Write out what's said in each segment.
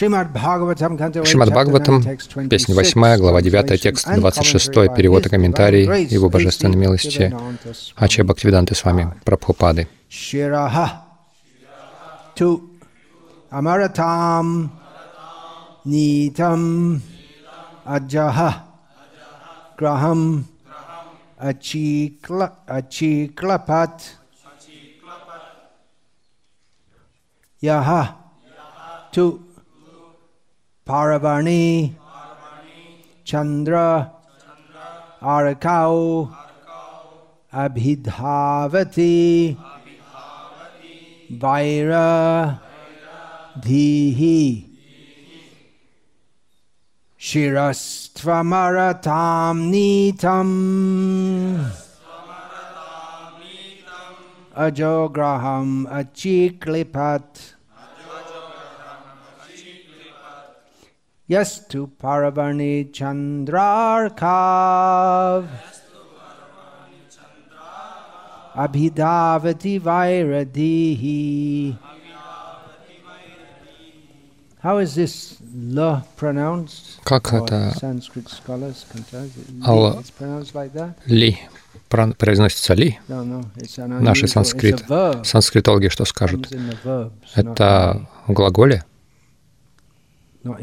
Шримад Бхагаватам, песня 8, глава 9, текст 26, перевод и комментарий Его Божественной милости. Ача Бхактивиданты с вами, Прабхупады. Амаратам. Нитам. Аджаха. Грахам. Ачиклапат. Яха. Ту Paravarni, Chandra, Arakau, Abhidhavati, Vaira, Dhihi, Shirastvamaratam Nitam, Ajograham Achiklipat, Yastu Paravarni Chandrarkav Abhidavati Vairadihi. How is this la pronounced? Как это Sanskrit scholars can tell Алла- It's pronounced like that? ли Про- произносится ли? No, no. It's an Наши санскрит, санскритологи что скажут? Это в глаголе, то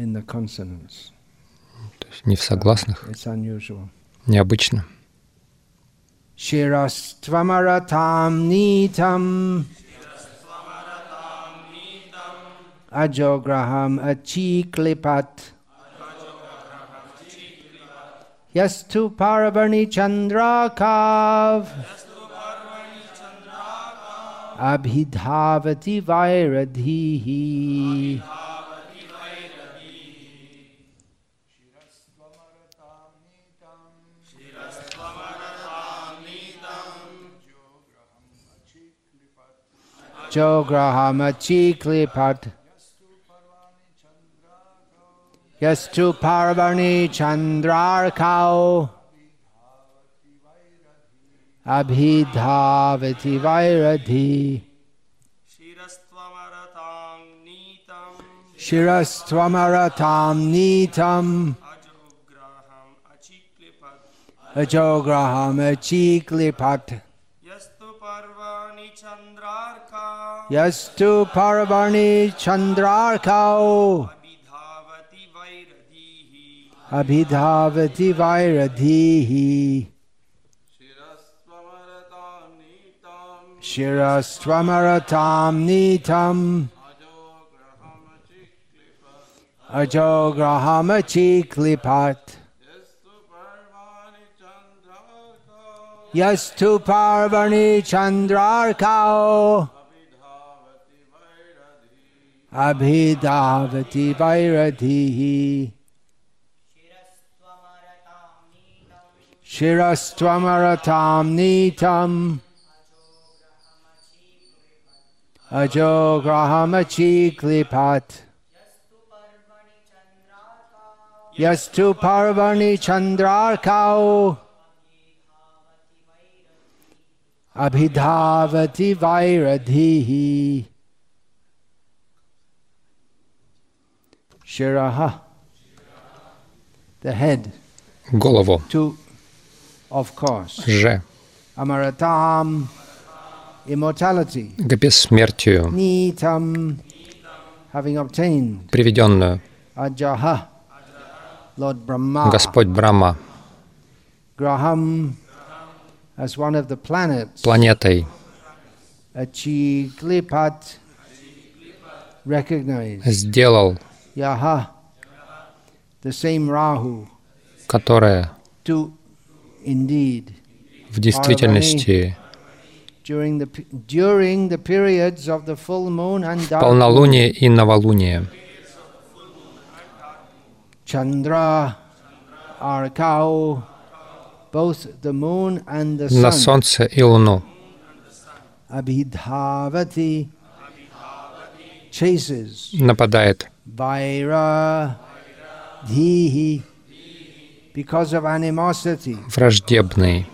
есть не в согласных, It's unusual. необычно. Shirastvamaratam nitam Ajograham achiklipat Yastu Paravarni Chandrakav Abhidhavati Vairadhihi Jograham Jograhamachiklipat. Yastu Parvani Chandrarkao Abhidhavati Vairati Shirastvamaratam Nitam Ajograham Achiklipat Yastu Parabarni Chandrarkau Abhidhavati Vairadihi Shirastvamaratam Nitam Ajograhamachiklipat Yastu Parvani Chandrarkau अभिधावति वैरधीः। शिरस्त्वमरथां नीतम्। अजो ग्रहमचीक्लिपात् यस्तु पर्वणि चन्द्रार्कौ। अभिधावति वैरधीः। Голову. To, of course. Ж. Amaratam Immortality. К бессмертию, Nitam Having obtained приведенную Brahma Господь Брахма Graham as one of the planets планетой сделал, Yaha the same Rahu которая to indeed в действительности during the pe- during the periods of the moon and полнолуние и новолуние, Chandra Arkau на Солнце и Луну. Abhidhavati нападает враждебный.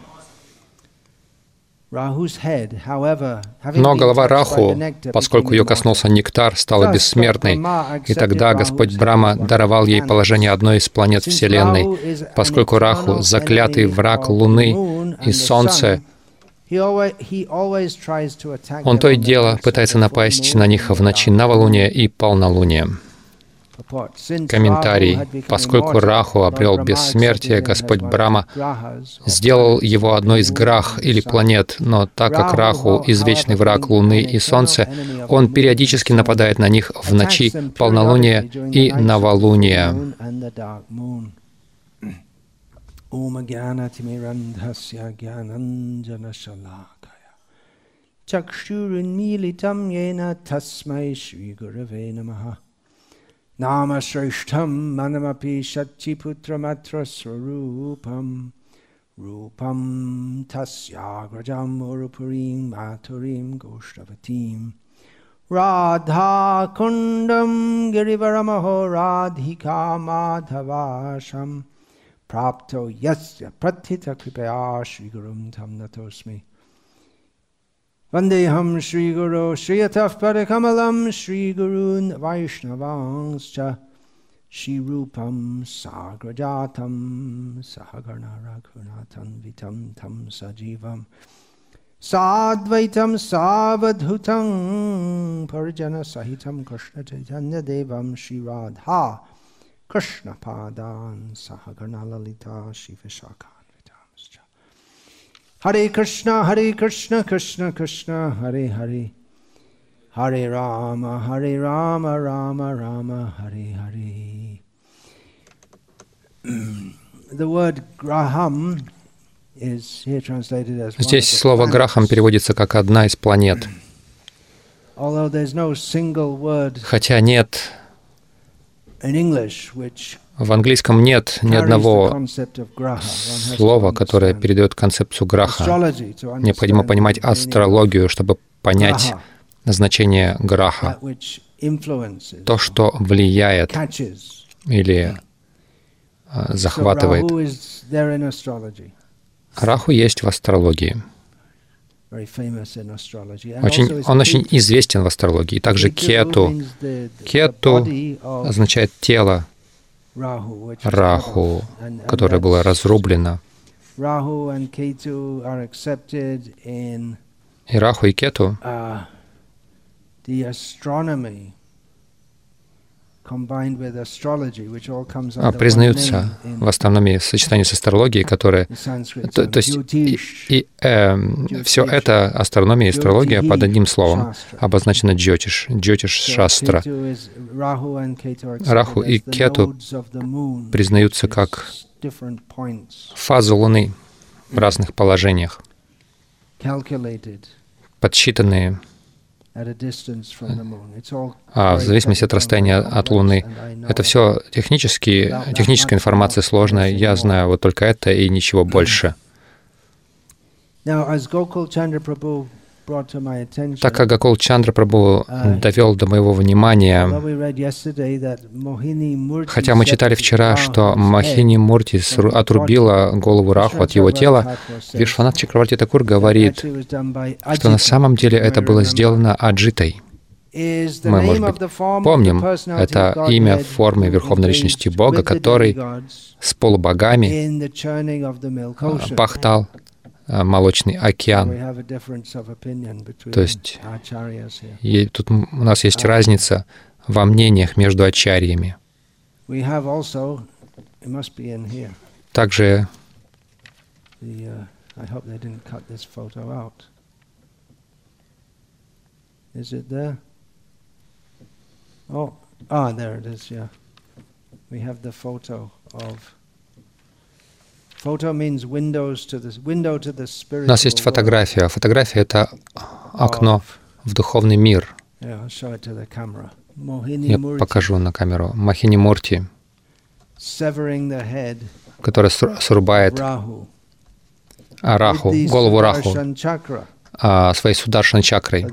Но голова Раху, поскольку ее коснулся нектар, стала бессмертной, и тогда Господь Брама даровал ей положение одной из планет Вселенной. Поскольку Раху — заклятый враг Луны и Солнца, он то и дело пытается напасть на них в ночи новолуния и полнолуния. Комментарий. Поскольку Раху обрел бессмертие, Господь Брама сделал его одной из грах или планет, но так как Раху — извечный враг Луны и Солнца, он периодически нападает на них в ночи полнолуния и новолуния. Nama Shreshtam Manamapi Shachiputramatraswarupam Swarupam Rupam Tasyagrajam Urupurim Maturim Goshtavatim Radha Kundam Girivaramaho Radhika Madhavasham Prapto Yasya Pratita Kripaya Sri Gurum Tam Natosmi माथुरीं गोष्ठवतीं राधाकुण्डं गिरिवरमहो राधिका माधवाशम् प्राप्तो यस्य प्रथितकृपया श्रीगुरुं तं नतोऽस्मि वन्देऽहं श्रीगुरो श्रियतः परकमलं श्रीगुरून् वैष्णवांश्च श्रीरूपं साग्रजातं सहगणरघुनाथन्वितं तं सजीवं साद्वैतं सावधूतं परिजनसहितं कृष्णचैतन्यदेवं Shri Radha Krishnapadan Sahagarnalalita Shivashakhanvitamscha. Hare Krishna, Hare Krishna, Krishna Krishna, Hare Hare. Hare Rama, Hare Rama, Rama Rama, Hare Hare. The word Graham is here translated as Здесь слово «грахам» переводится как «одна из планет». Хотя нет в английском нет ни одного слова, которое передает концепцию граха. Необходимо понимать астрологию, чтобы понять значение граха. То, что влияет или а, захватывает. Раху есть в астрологии. Очень, он очень известен в астрологии. Также кету. Кету означает тело Раху, которое было разрублено. И Раху и Кету а, признаются в астрономии в сочетании с астрологией, которая... То, то есть и, и э, все это, астрономия и астрология, под одним словом обозначено джотиш, джотиш шастра. Раху и Кету признаются как фазы Луны в разных положениях, подсчитанные а в зависимости от расстояния от Луны. Это все технически, техническая информация сложная. Я знаю вот только это и ничего больше. Так как Гакул Чандра Прабhu uh, довел до моего внимания, хотя мы читали вчера, что Махини Мурти отрубила голову Раху от его тела, Вишванат Чакраварти Такур говорит, что на самом деле это было сделано Аджитой. Мы, может быть, помним это имя в форме Верховной Личности Бога, который с полубогами пахтал. Э, молочный океан. То есть и тут у нас есть разница во мнениях между ачарьями. Также Is it there? Oh, ah, there it is, yeah. We have the photo of у нас есть фотография. Фотография — это окно в духовный мир. Я покажу на камеру. Махини Мурти, которая срубает Раху, голову Раху а, своей сударшной чакрой. И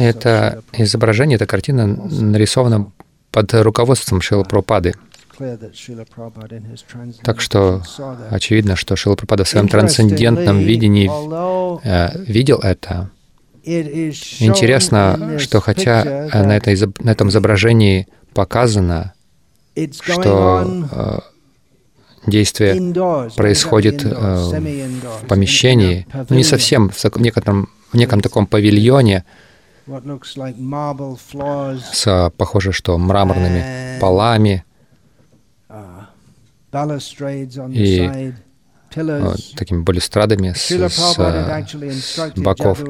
это изображение, эта картина нарисована под руководством Шила Прабхупады. Так что очевидно, что Шила Прабхупада в своем трансцендентном видении э, видел это. Интересно, что хотя э, на, этой, на этом изображении показано, что э, действие происходит, э, в помещении, ну, не совсем, в так- в некотором, в неком таком павильоне, с, похоже, что мраморными полами, uh, balustrades on the И, такими балюстрадами с, с, э, боков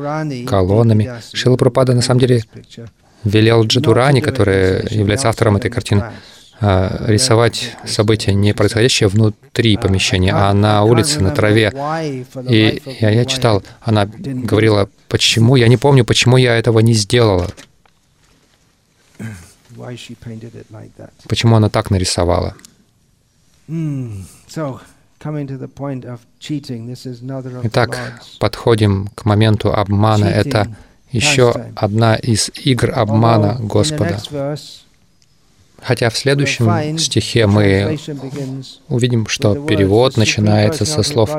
колоннами. Шрила Прабхупада, на самом деле, велел Джадурани, который является автором этой картины, э, рисовать события, не происходящие внутри помещения, а на улице, на траве. И я, я читал, она говорила, почему, я не помню, почему я этого не сделала, почему она так нарисовала. Итак, подходим к моменту обмана. Это еще одна из игр обмана Господа. Хотя в следующем стихе мы увидим, что перевод "The supreme начинается со слов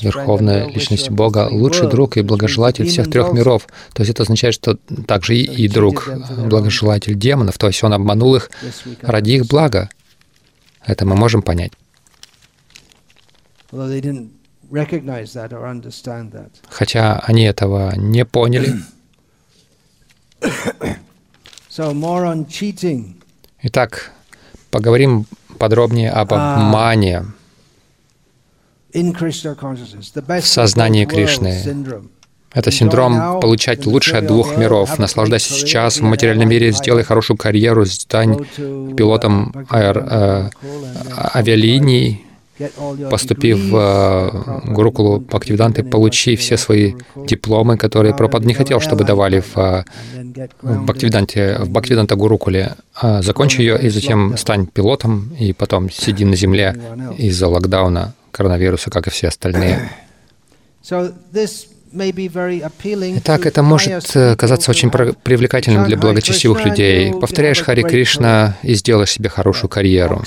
Верховная Личность Бога, лучший worlds", друг и благожелатель всех трех миров. То есть это означает, что также и, и друг, благожелатель демонов. То есть он обманул их ради их блага. Это мы можем понять. Хотя они этого не поняли. Итак, поговорим подробнее об А, обмане. В сознании Кришны. Это синдром получать лучшее от двух миров. Наслаждайся сейчас в материальном мире, сделай хорошую карьеру, стань пилотом аэр, э, авиалиний, поступи в э, Гурукулу Бхактивиданты, получи все свои дипломы, которые Прабхупад не хотел, чтобы давали в, в Бхактивиданте, в Бхактивиданта Гурукуле. А, Закончи ее, и затем стань пилотом, и потом сиди на земле из-за локдауна коронавируса, как и все остальные. Итак, это может э, казаться очень привлекательным для благочестивых людей. Повторяешь Хари Кришна и сделаешь себе хорошую карьеру.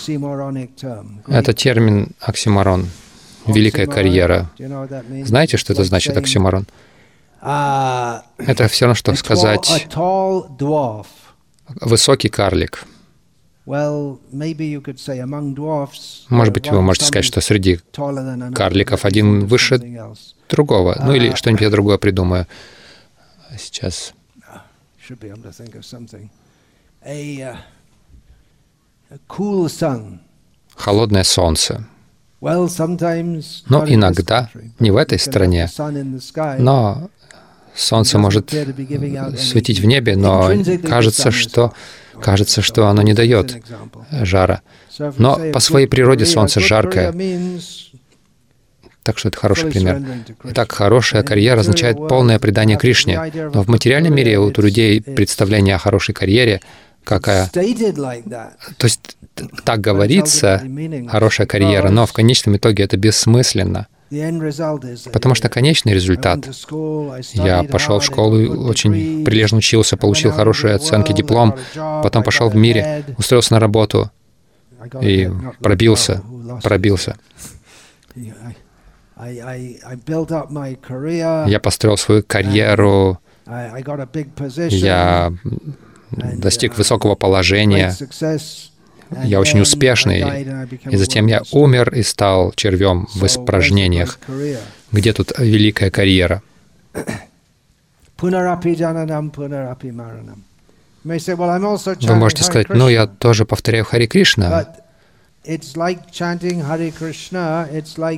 Это термин оксиморон. Великая карьера. Знаете, что это значит saying, оксиморон? uh, Это все равно, что сказать высокий карлик. Может uh, быть, вы можете сказать, что среди карликов один выше другого. Ну или А. что-нибудь я другое придумаю. А Сейчас. Uh. Холодное солнце. Ну, иногда, не в этой стране. Но солнце может светить в небе, но кажется, что кажется, что оно не дает жара. Но по своей природе солнце жаркое, так что это хороший пример. Итак, хорошая карьера означает полное предание Кришне. Но в материальном мире у людей представление о хорошей карьере, какая... То есть так говорится, хорошая карьера, но в конечном итоге это бессмысленно. Потому что конечный результат. я пошел в школу, очень прилежно учился, получил хорошие оценки, диплом, потом пошел в мире, устроился на работу и пробился, пробился. Я построил свою карьеру, я достиг высокого положения, я очень успешный, и затем я умер и стал червем в испражнениях. Где тут великая карьера? Вы можете сказать, ну, я тоже повторяю Хари Кришна,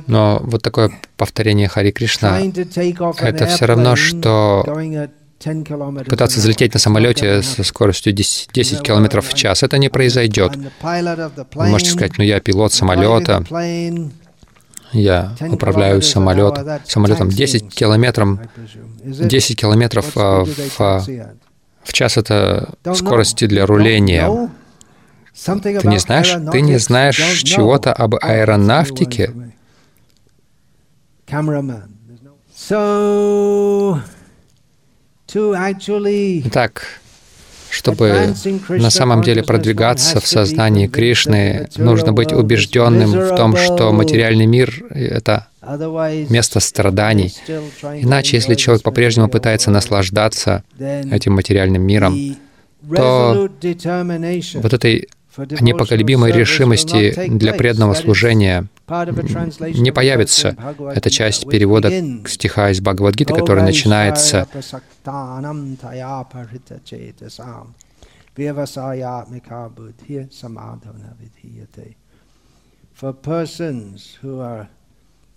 но вот такое повторение Хари Кришна — это все равно, что пытаться залететь на самолете со скоростью 10, 10 километров в час. Это не произойдет. Вы можете сказать, ну я пилот самолета, я управляю самолет, самолетом 10 километров, 10 километров в, в час это скорости для руления. Ты не знаешь, ты не знаешь чего-то об аэронавтике? cameraman. So, to actually Итак, чтобы на самом деле продвигаться в сознании Кришны, нужно быть убежденным в том, что материальный мир — это место страданий. Иначе, если человек по-прежнему пытается наслаждаться этим материальным миром, то вот этой непоколебимой решимости для преданного служения не появится. Это часть перевода стиха из Бхагавадгиты, который начинается For persons who are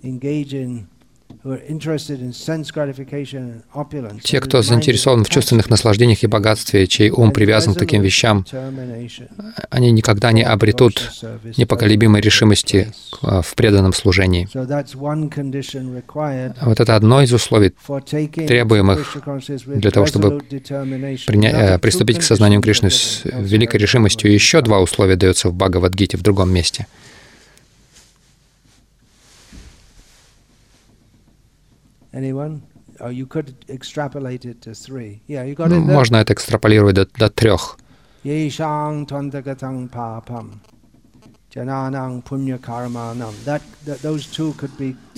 engaged in те, кто заинтересован в чувственных наслаждениях и богатстве, чей ум привязан к таким вещам, они никогда не обретут непоколебимой решимости в преданном служении. Вот это одно из условий, требуемых для того, чтобы приня... приступить к сознанию Кришны с великой решимостью. Еще два условия даются в Бхагавадгите в другом месте — Anyone? Oh, you could extrapolate it to three. Yeah, you got Ну, it there. Можно это экстраполировать до, до трех. Yeshang papam.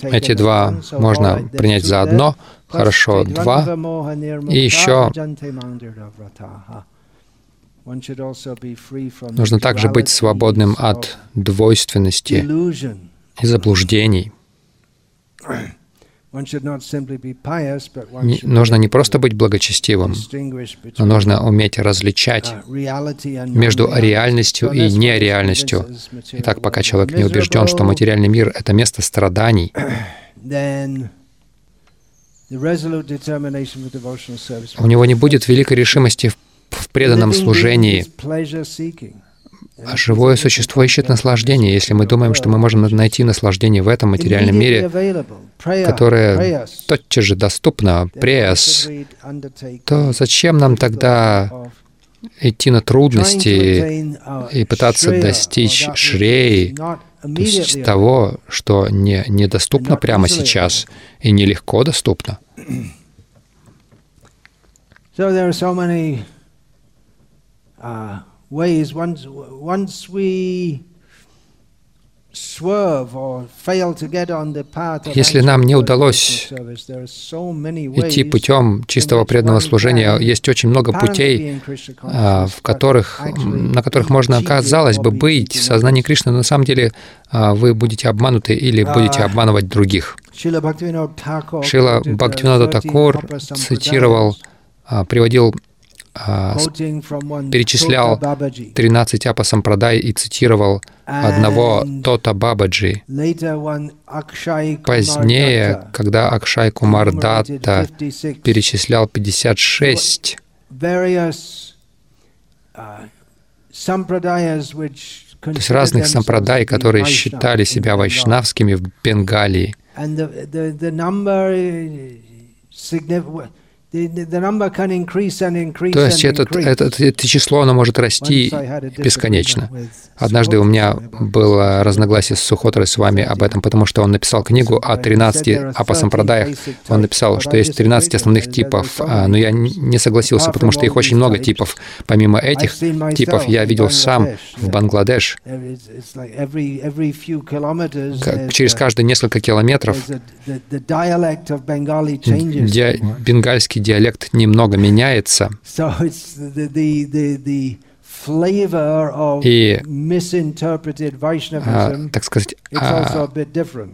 Эти два можно принять за одно. Хорошо, два. И еще нужно также быть свободным от двойственности и заблуждений. Не- нужно не просто быть благочестивым, но нужно уметь различать uh, между реальностью и нереальностью. Итак, пока человек не убежден, что материальный мир — это место страданий, у него не будет великой решимости в, преданном служении. А живое существо ищет наслаждение. Если мы думаем, что мы можем найти наслаждение в этом материальном мире, которое тотчас же доступно, преас, то зачем нам тогда идти на трудности и пытаться достичь шреи, то есть того, что не, недоступно прямо сейчас и нелегко доступно. So there are so many uh, ways. Once, once we Если нам не удалось Идти путем чистого преданного служения, есть очень много путей, а, в которых, на которых можно, казалось бы, быть в сознании. Кришны, но на самом деле а, вы будете обмануты или будете А. обманывать других. Шила the Бхактивинода 13 Такур цитировал, приводил перечислял Tota Babaji. 13 апасампрадай и цитировал одного Тота Бабаджи. Позднее, когда Акшай Кумар Датта 56 перечислял 56 various uh, sampradayas which то есть разных сампрадай, которые считали себя вайшнавскими в Бенгалии. То есть increase. этот, это число, оно может расти бесконечно. Однажды у меня было разногласие с Сухотрой с вами об этом, потому что он написал книгу о 13 апасампрадаях. Он написал, что есть 13 основных типов, а, но я не согласился, потому что их очень много типов. Помимо этих типов я видел сам в Бангладеш. Как через каждые несколько километров there's бенгальский диалект немного меняется, И, а, так сказать, а,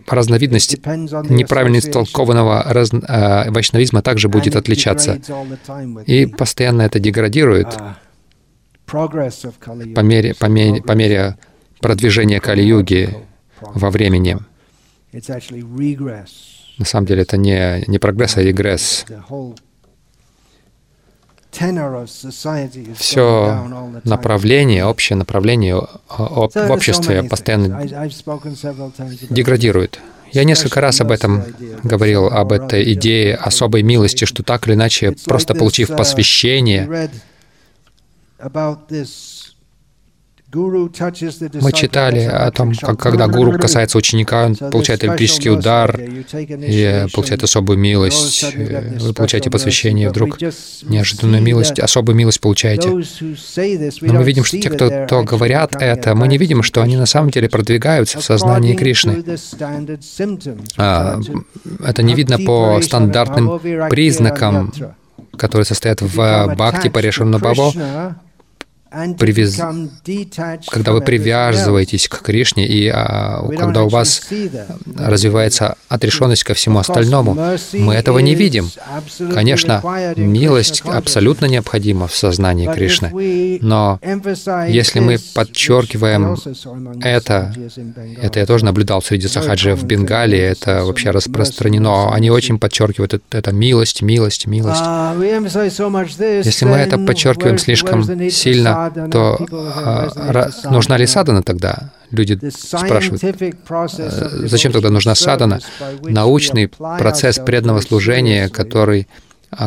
разновидность неправильно истолкованного раз- а, вайшнавизма также будет отличаться. И постоянно это деградирует uh, по мере, по мере, по мере продвижения Кали-юги во времени. На самом деле это не, не прогресс, а регресс. The whole tenor of society is going Все направление, общее направление в обществе постоянно деградирует. Я несколько раз об этом говорил, об этой идее особой милости, что так или иначе, просто получив uh, посвящение, Мы читали о том, как когда гуру касается ученика, он получает электрический удар и получает особую милость. Вы получаете посвящение, вдруг неожиданную милость, особую милость получаете. Но мы видим, что те, кто то говорят это, мы не видим, что они на самом деле продвигаются в сознании Кришны. А, это не видно по стандартным признакам, которые состоят в Бхакти Паришарна Бабо, привяз... когда вы привязываетесь к Кришне, и а, когда у вас развивается отрешенность ко всему остальному, мы этого не видим. Конечно, милость абсолютно необходима в сознании Кришны, но если мы подчеркиваем это, это я тоже наблюдал среди сахаджи в Бенгалии, это вообще распространено, они очень подчеркивают это, это милость, милость, милость. Если мы это подчеркиваем слишком сильно, то а, нужна ли садана тогда? Люди спрашивают, «Э, зачем тогда нужна садана? Научный процесс преданного служения, который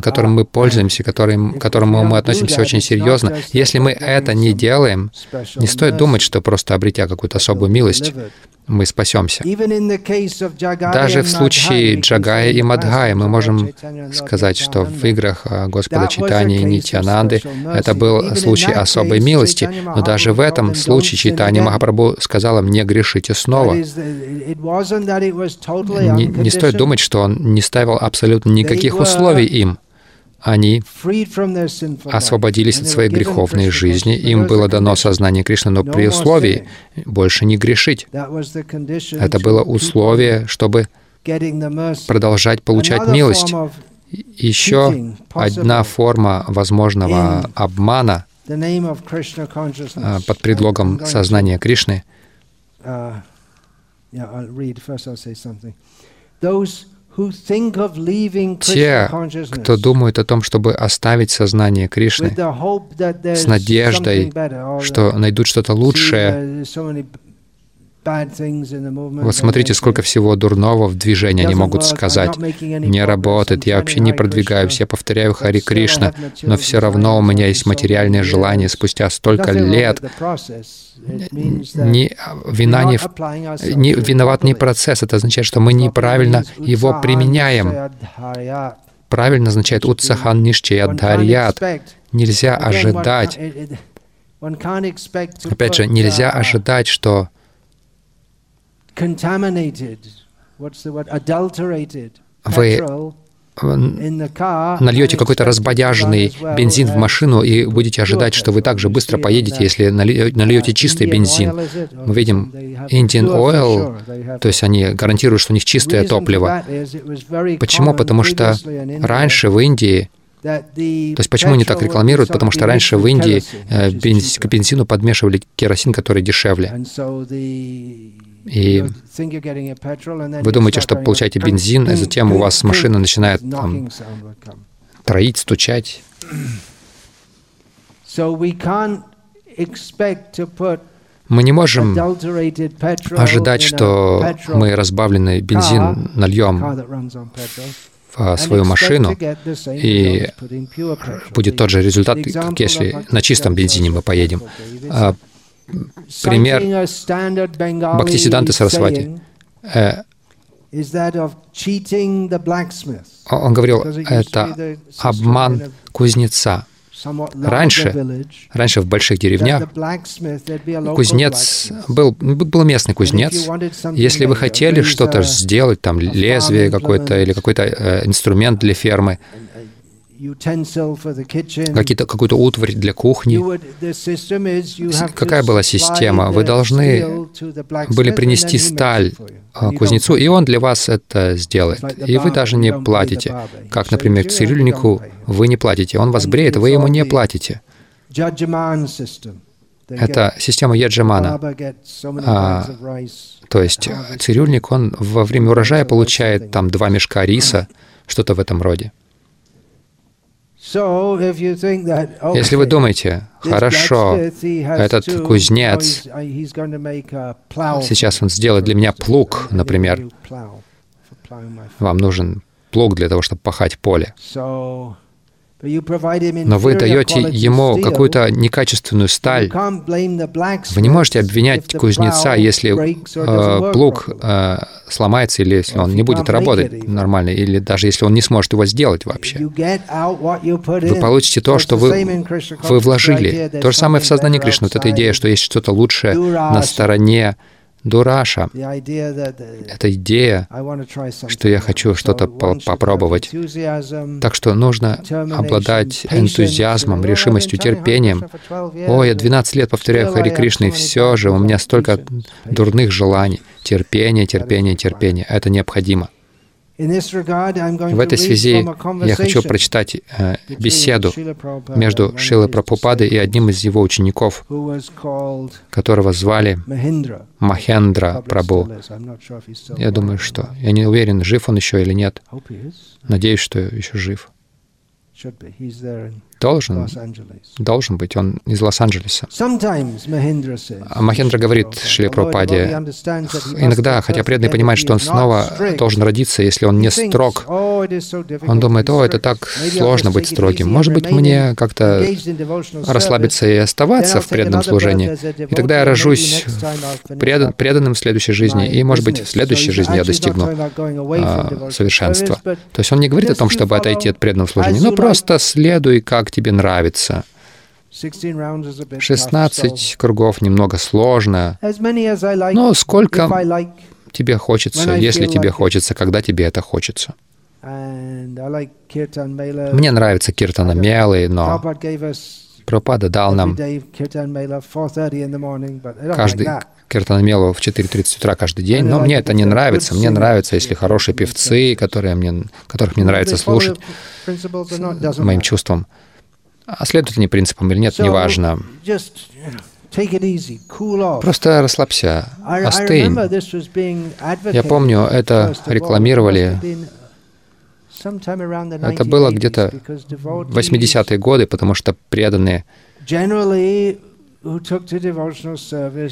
которым мы пользуемся, которым, к которому мы относимся очень серьезно. Если мы это не делаем, не стоит думать, что просто обретя какую-то особую милость, мы спасемся. Даже в случае Джагая и Мадхая мы можем сказать, что в играх а, Господа Читания и Нитянанды это был случай особой милости, но даже в этом случае Читания Махапрабху сказала «не грешите снова». Не, не стоит думать, что он не ставил абсолютно никаких условий им они освободились от своей греховной жизни, им было дано сознание Кришны, но при условии больше не грешить. Это было условие, чтобы продолжать получать милость. Еще одна форма возможного обмана а, под предлогом сознания Кришны те, кто думают о том, чтобы оставить сознание Кришны с надеждой, что найдут что-то лучшее, вот смотрите, сколько всего дурного в движении они могут сказать. Не работает, я вообще не продвигаюсь, я повторяю Хари Кришна, но все равно у меня есть материальное желание спустя столько лет. Не, вина не, не, виноват не процесс, это означает, что мы неправильно его применяем. Правильно означает «утсахан нишчей адхарьят». Нельзя ожидать, опять же, нельзя ожидать, что вы нальете какой-то разбодяженный бензин в машину и будете ожидать, что вы так же быстро поедете, если нальете чистый бензин. Мы видим Indian Oil, то есть они гарантируют, что у них чистое топливо. Почему? Потому что раньше в Индии то есть почему они так рекламируют? Потому что раньше в Индии э, к бензину подмешивали керосин, который дешевле. И вы думаете, что получаете бензин, и затем у вас машина начинает там, троить, стучать. Мы не можем ожидать, что мы разбавленный бензин нальем в свою машину, и будет тот же результат, как если на чистом бензине мы поедем. Пример Бхактисиданты Сарасвати. Э, он говорил, это обман кузнеца. Раньше, раньше в больших деревнях кузнец был, был местный кузнец. Если вы хотели что-то сделать, там лезвие какое-то или какой-то э, инструмент для фермы, какие-то, какую-то утварь для кухни. Какая была система? Вы должны были принести сталь а, кузнецу, и он для вас это сделает. И вы даже не платите. Как, например, цирюльнику вы не платите. Он вас бреет, вы ему не платите. Это система Яджамана. А, то есть цирюльник, он во время урожая получает там два мешка риса, что-то в этом роде. Если вы думаете, хорошо, этот кузнец, сейчас он сделает для меня плуг, например, вам нужен плуг для того, чтобы пахать поле. Но вы даете ему какую-то некачественную сталь. Вы не можете обвинять кузнеца, если э, плуг э, сломается или если он не будет работать нормально, или даже если он не сможет его сделать вообще. Вы получите то, что вы, вы вложили. То же самое в сознании Кришны. Вот эта идея, что есть что-то лучшее на стороне дураша. Это идея, что я хочу что-то попробовать. Так что нужно обладать энтузиазмом, решимостью, терпением. О, я 12 лет повторяю Хари Кришны, и все же у меня столько дурных желаний. Терпение, терпение, терпение. Это необходимо. В этой связи я хочу прочитать э, беседу между Шилой Прабхупадой и одним из его учеников, которого звали Махендра Прабhu. Я думаю, что... Я не уверен, жив он еще или нет. Надеюсь, что еще жив. Должен, должен быть, он из Лос-Анджелеса. А Махендра говорит Шри Прабхупаде, иногда, хотя преданный понимает, что он снова должен родиться, если он не строг, он думает, о, это так сложно быть строгим. Может быть, мне как-то расслабиться и оставаться в преданном служении. И тогда я рожусь предан, преданным в следующей жизни, и, может быть, в следующей жизни я достигну а, совершенства. То есть он не говорит о том, чтобы отойти от преданного служения, но просто следуй, как тебе нравится. 16 кругов немного сложно, но сколько тебе хочется, если тебе хочется, когда тебе это хочется. Мне нравится Киртана Мелы, но Пропада дал нам каждый Киртана Мелу в 4.30 утра каждый день, но мне это не нравится. Мне нравится, если хорошие певцы, которые мне, которых мне нравится слушать, моим чувством. А следуют они принципам или нет, неважно. Просто расслабься, остынь. Я помню, это рекламировали это было где-то 80-е годы, потому что преданные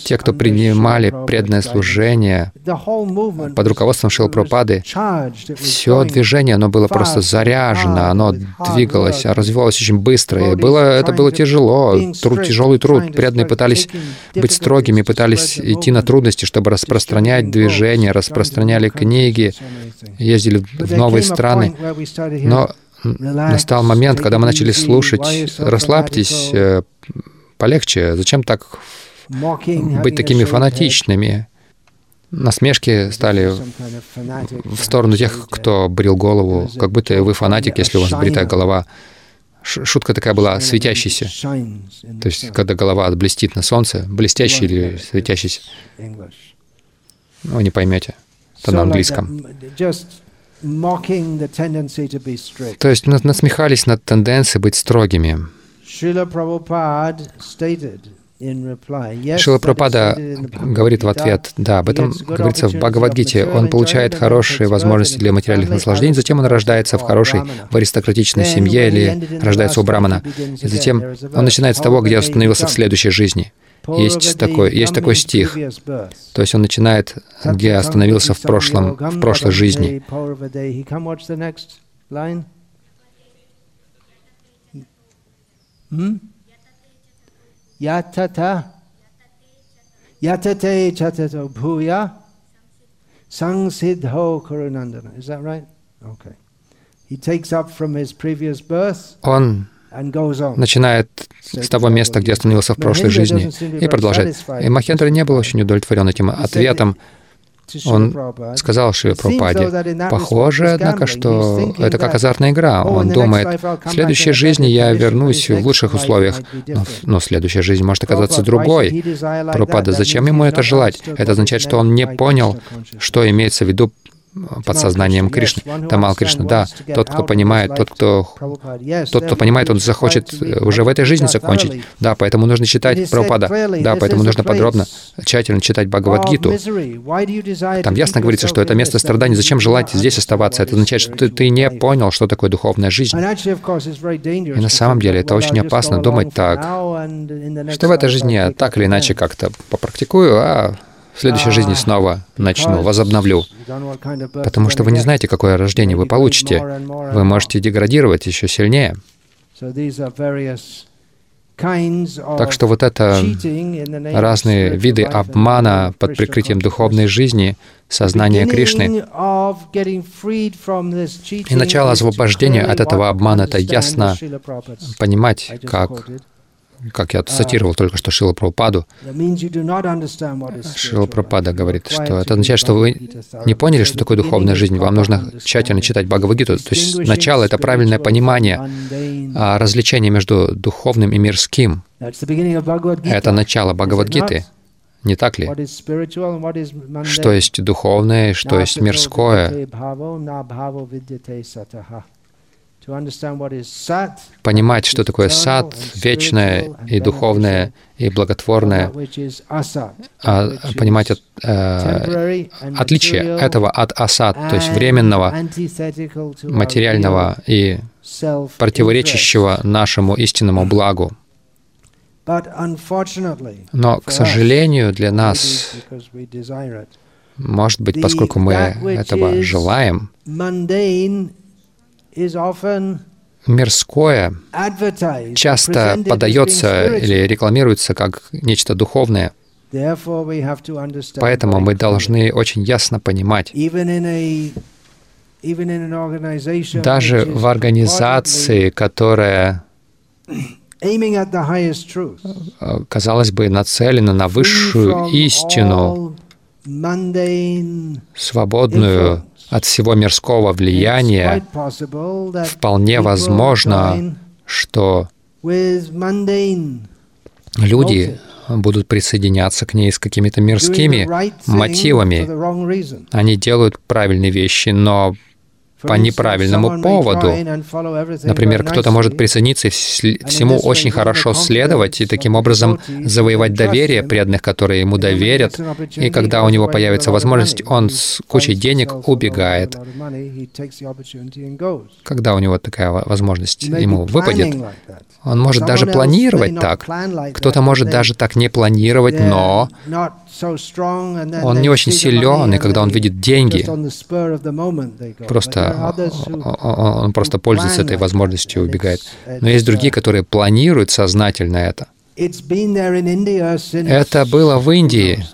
те, кто принимали преданное служение под руководством Шилпрапады, все движение, оно было просто заряжено, оно двигалось, развивалось очень быстро. И было, это было тяжело, труд, тяжелый труд. Преданные пытались быть строгими, пытались идти на трудности, чтобы распространять движение, распространяли книги, ездили в новые страны. Но настал момент, когда мы начали слушать «Расслабьтесь», полегче. Зачем так быть такими фанатичными? Насмешки стали в сторону тех, кто брил голову, как будто вы фанатик, если у вас бритая голова. Шутка такая была, светящийся. То есть, когда голова блестит на солнце, блестящий или светящийся. Ну, не поймете. Это на английском. То есть насмехались над тенденцией быть строгими. Шила Прабхупада говорит в ответ, да, об этом говорится в Бхагавадгите. Он получает хорошие возможности для материальных наслаждений, затем он рождается в хорошей, в аристократичной семье или рождается у брамана. И затем он начинает с того, где остановился в следующей жизни. Есть такой, есть такой стих. То есть он начинает, где остановился в прошлом, в прошлой жизни. Yatata Yatate chatato bhuya Sangsidho Kurunandana. Is that right? Okay. He takes up from his previous birth. Он начинает с того места, где остановился в прошлой жизни, и продолжает. И Махендра не был очень удовлетворен этим ответом, он сказал Шри Прабхупаде, похоже, однако, что это как азартная игра. Он думает, в следующей жизни я вернусь в лучших условиях, но, но следующая жизнь может оказаться другой. Прабхупада, зачем ему это желать? Это означает, что он не понял, что имеется в виду подсознанием Кришны. Тамал Кришна, да, тот, кто понимает, тот, кто, тот, кто понимает, он захочет э, уже в этой жизни закончить. Да, поэтому нужно читать Прабхупада. Да, поэтому нужно подробно, тщательно читать Бхагавадгиту. Там ясно говорится, что это место страданий. Зачем желать здесь оставаться? Это означает, что ты, ты не понял, что такое духовная жизнь. И на самом деле это очень опасно думать так, что в этой жизни я так или иначе как-то попрактикую, а в следующей жизни снова начну, возобновлю. Потому что вы не знаете, какое рождение вы получите. Вы можете деградировать еще сильнее. Так что вот это разные виды обмана под прикрытием духовной жизни, сознания Кришны. И начало освобождения от этого обмана — это ясно понимать, как как я цитировал только что Шила Прабхупаду, Шила Прабхупада говорит, что это означает, что вы не поняли, что такое духовная жизнь. Вам нужно тщательно читать Бхагавадгиту. То есть начало — это правильное понимание а, развлечения между духовным и мирским. Это начало Бхагавадгиты. Не так ли? Что есть духовное, что есть мирское. Понимать, что такое сад, вечное и духовное и благотворное, а понимать э, отличие этого от асад, то есть временного, материального и противоречащего нашему истинному благу. Но, к сожалению, для нас, может быть, поскольку мы этого желаем, мирское часто подается или рекламируется как нечто духовное. Поэтому мы должны очень ясно понимать, даже в организации, которая, казалось бы, нацелена на высшую истину, свободную от всего мирского влияния, вполне возможно, что люди будут присоединяться к ней с какими-то мирскими мотивами. Они делают правильные вещи, но по неправильному поводу. Например, кто-то может присоединиться и всему очень хорошо следовать и таким образом завоевать доверие преданных, которые ему доверят. И когда у него появится возможность, он с кучей денег убегает. Когда у него такая возможность ему выпадет, он может даже планировать так. Кто-то может даже так не планировать, но он не очень силен, и когда он видит деньги, просто он просто пользуется этой возможностью и убегает. Но есть другие, которые планируют сознательно это. Это было в Индии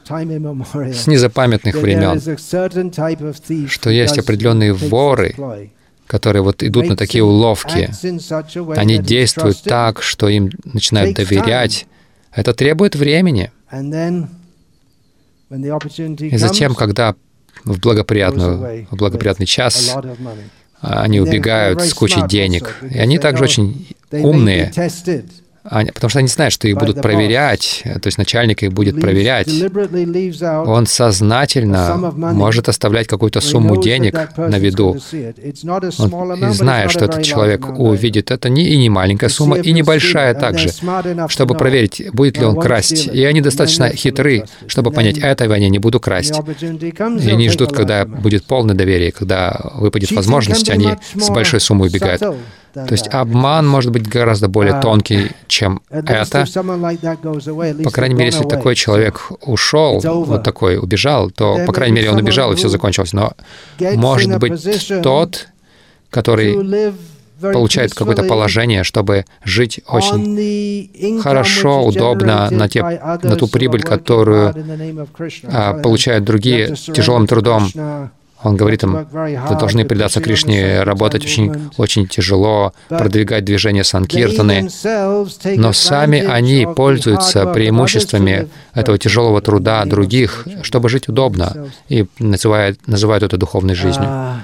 с незапамятных времен, что есть определенные воры, которые вот идут на такие уловки. Они действуют так, что им начинают доверять. Это требует времени. И затем, когда в, благоприятную, в благоприятный час они убегают с кучей денег. И они также очень умные. Они, потому что они знают, что их будут проверять, то есть начальник их будет проверять. Он сознательно может оставлять какую-то сумму денег на виду. Он, зная, что этот человек увидит, это не, и не маленькая сумма, и небольшая также, чтобы проверить, будет ли он красть. И они достаточно хитры, чтобы понять, этого я не буду красть. И они ждут, когда будет полное доверие, когда выпадет возможность, они с большой суммой убегают. То есть обман может быть гораздо более тонкий, чем это. По крайней мере, если такой человек ушел, вот такой убежал, то, по крайней мере, он убежал, и все закончилось. Но может быть тот, который получает какое-то положение, чтобы жить очень хорошо, удобно на, те, на ту прибыль, которую а, получают другие тяжелым трудом он говорит им, вы должны предаться Кришне, работать очень, очень тяжело, продвигать движение Санкиртаны, но сами они пользуются преимуществами этого тяжелого труда других, чтобы жить удобно, и называют, называют это духовной жизнью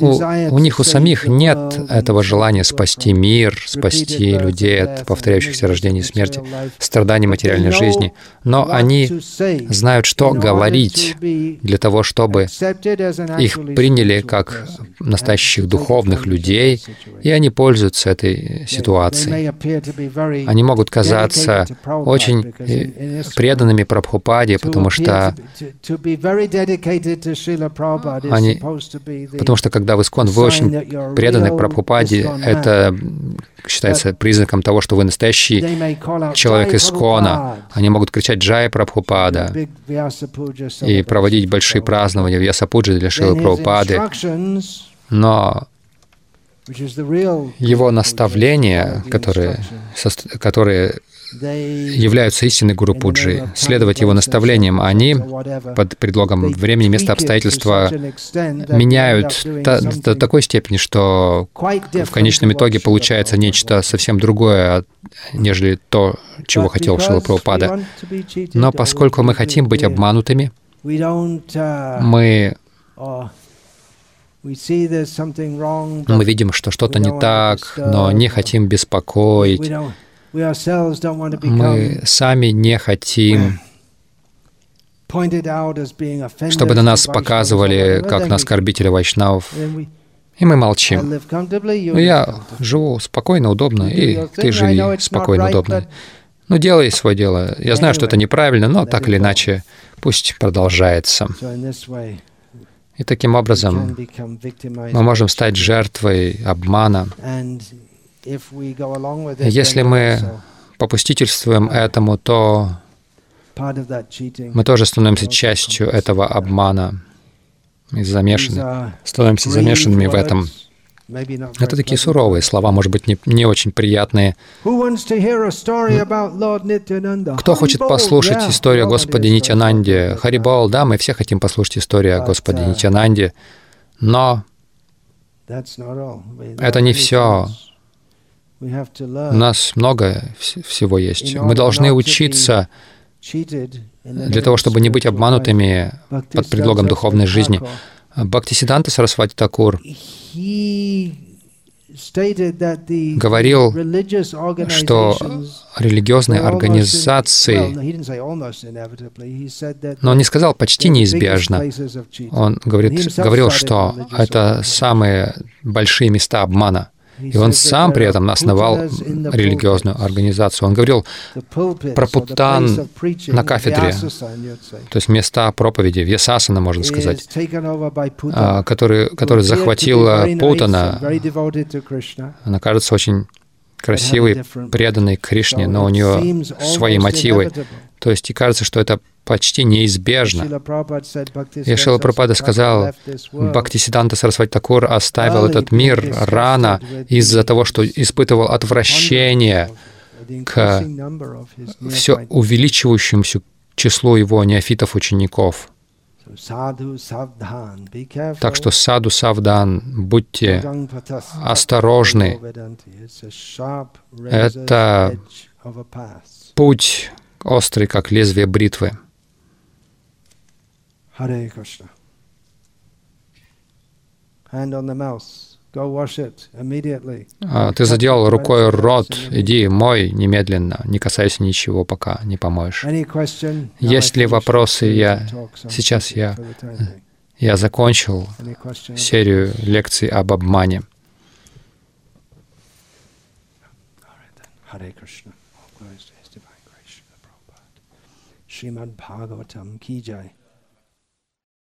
у, у них у самих нет этого желания спасти мир, спасти людей от повторяющихся рождений и смерти, страданий материальной жизни, но они знают, что говорить для того, чтобы их приняли как настоящих духовных людей, и они пользуются этой ситуацией. Они могут казаться очень э, преданными Прабхупаде, потому что они, потому что когда когда в Искон вы очень преданы Прабхупаде, это считается признаком того, что вы настоящий человек Искона. Они могут кричать «Джай Прабхупада» и проводить большие празднования в Ясапуджи для Шилы Прабхупады. Но Его наставления, которые, которые являются истинной Гуру Пуджи, следовать его наставлениям, они под предлогом времени, места, обстоятельства меняют та- до такой степени, что в конечном итоге получается нечто совсем другое, нежели то, чего хотел Шила. Но поскольку мы хотим быть обманутыми, мы, мы видим, что что-то не так, но не хотим беспокоить. Мы сами не хотим, чтобы на нас показывали как на оскорбителя вайшнавов, и мы молчим. Ну, я живу спокойно, удобно, и ты живи спокойно, удобно. Ну, делай свое дело. Я знаю, что это неправильно, но так или иначе, пусть продолжается. И таким образом мы можем стать жертвой обмана. Если мы попустительствуем этому, то мы тоже становимся частью этого обмана. И замешаны, становимся замешанными в этом. Это такие суровые слова, может быть, не, не очень приятные. Кто хочет послушать историю о Господе Нитянанде? Харибол, да, мы все хотим послушать историю о Господе Нитянанде, но это не все. У нас много вс- всего есть. Мы должны учиться для того, чтобы не быть обманутыми под предлогом духовной жизни. Бхактисиданта Сарасвати Такур говорил, что религиозные организации, но он не сказал почти неизбежно, он говорит, говорил, что это самые большие места обмана. И он сам при этом основал религиозную организацию. Он говорил про путан на кафедре, то есть места проповеди, Вьясасана, можно сказать, а, который, который захватила Путана. Она кажется очень красивой, преданной Кришне, но у нее свои мотивы. То есть и кажется, что это почти неизбежно. И Шила Прабхупада сказал, Бхактисиданта Сарасвати Такур оставил этот мир рано из-за того, что испытывал отвращение к все увеличивающемуся числу его неофитов-учеников. Так что саду савдан, будьте осторожны. Это путь острый, как лезвие бритвы. Hare Krishna. Hand on the mouse. А, Ты заделал рукой рот, иди мой немедленно, не касайся ничего, пока не помоешь. Есть ли вопросы? Я сейчас я я закончил серию лекций об обмане. Hare Krishna. All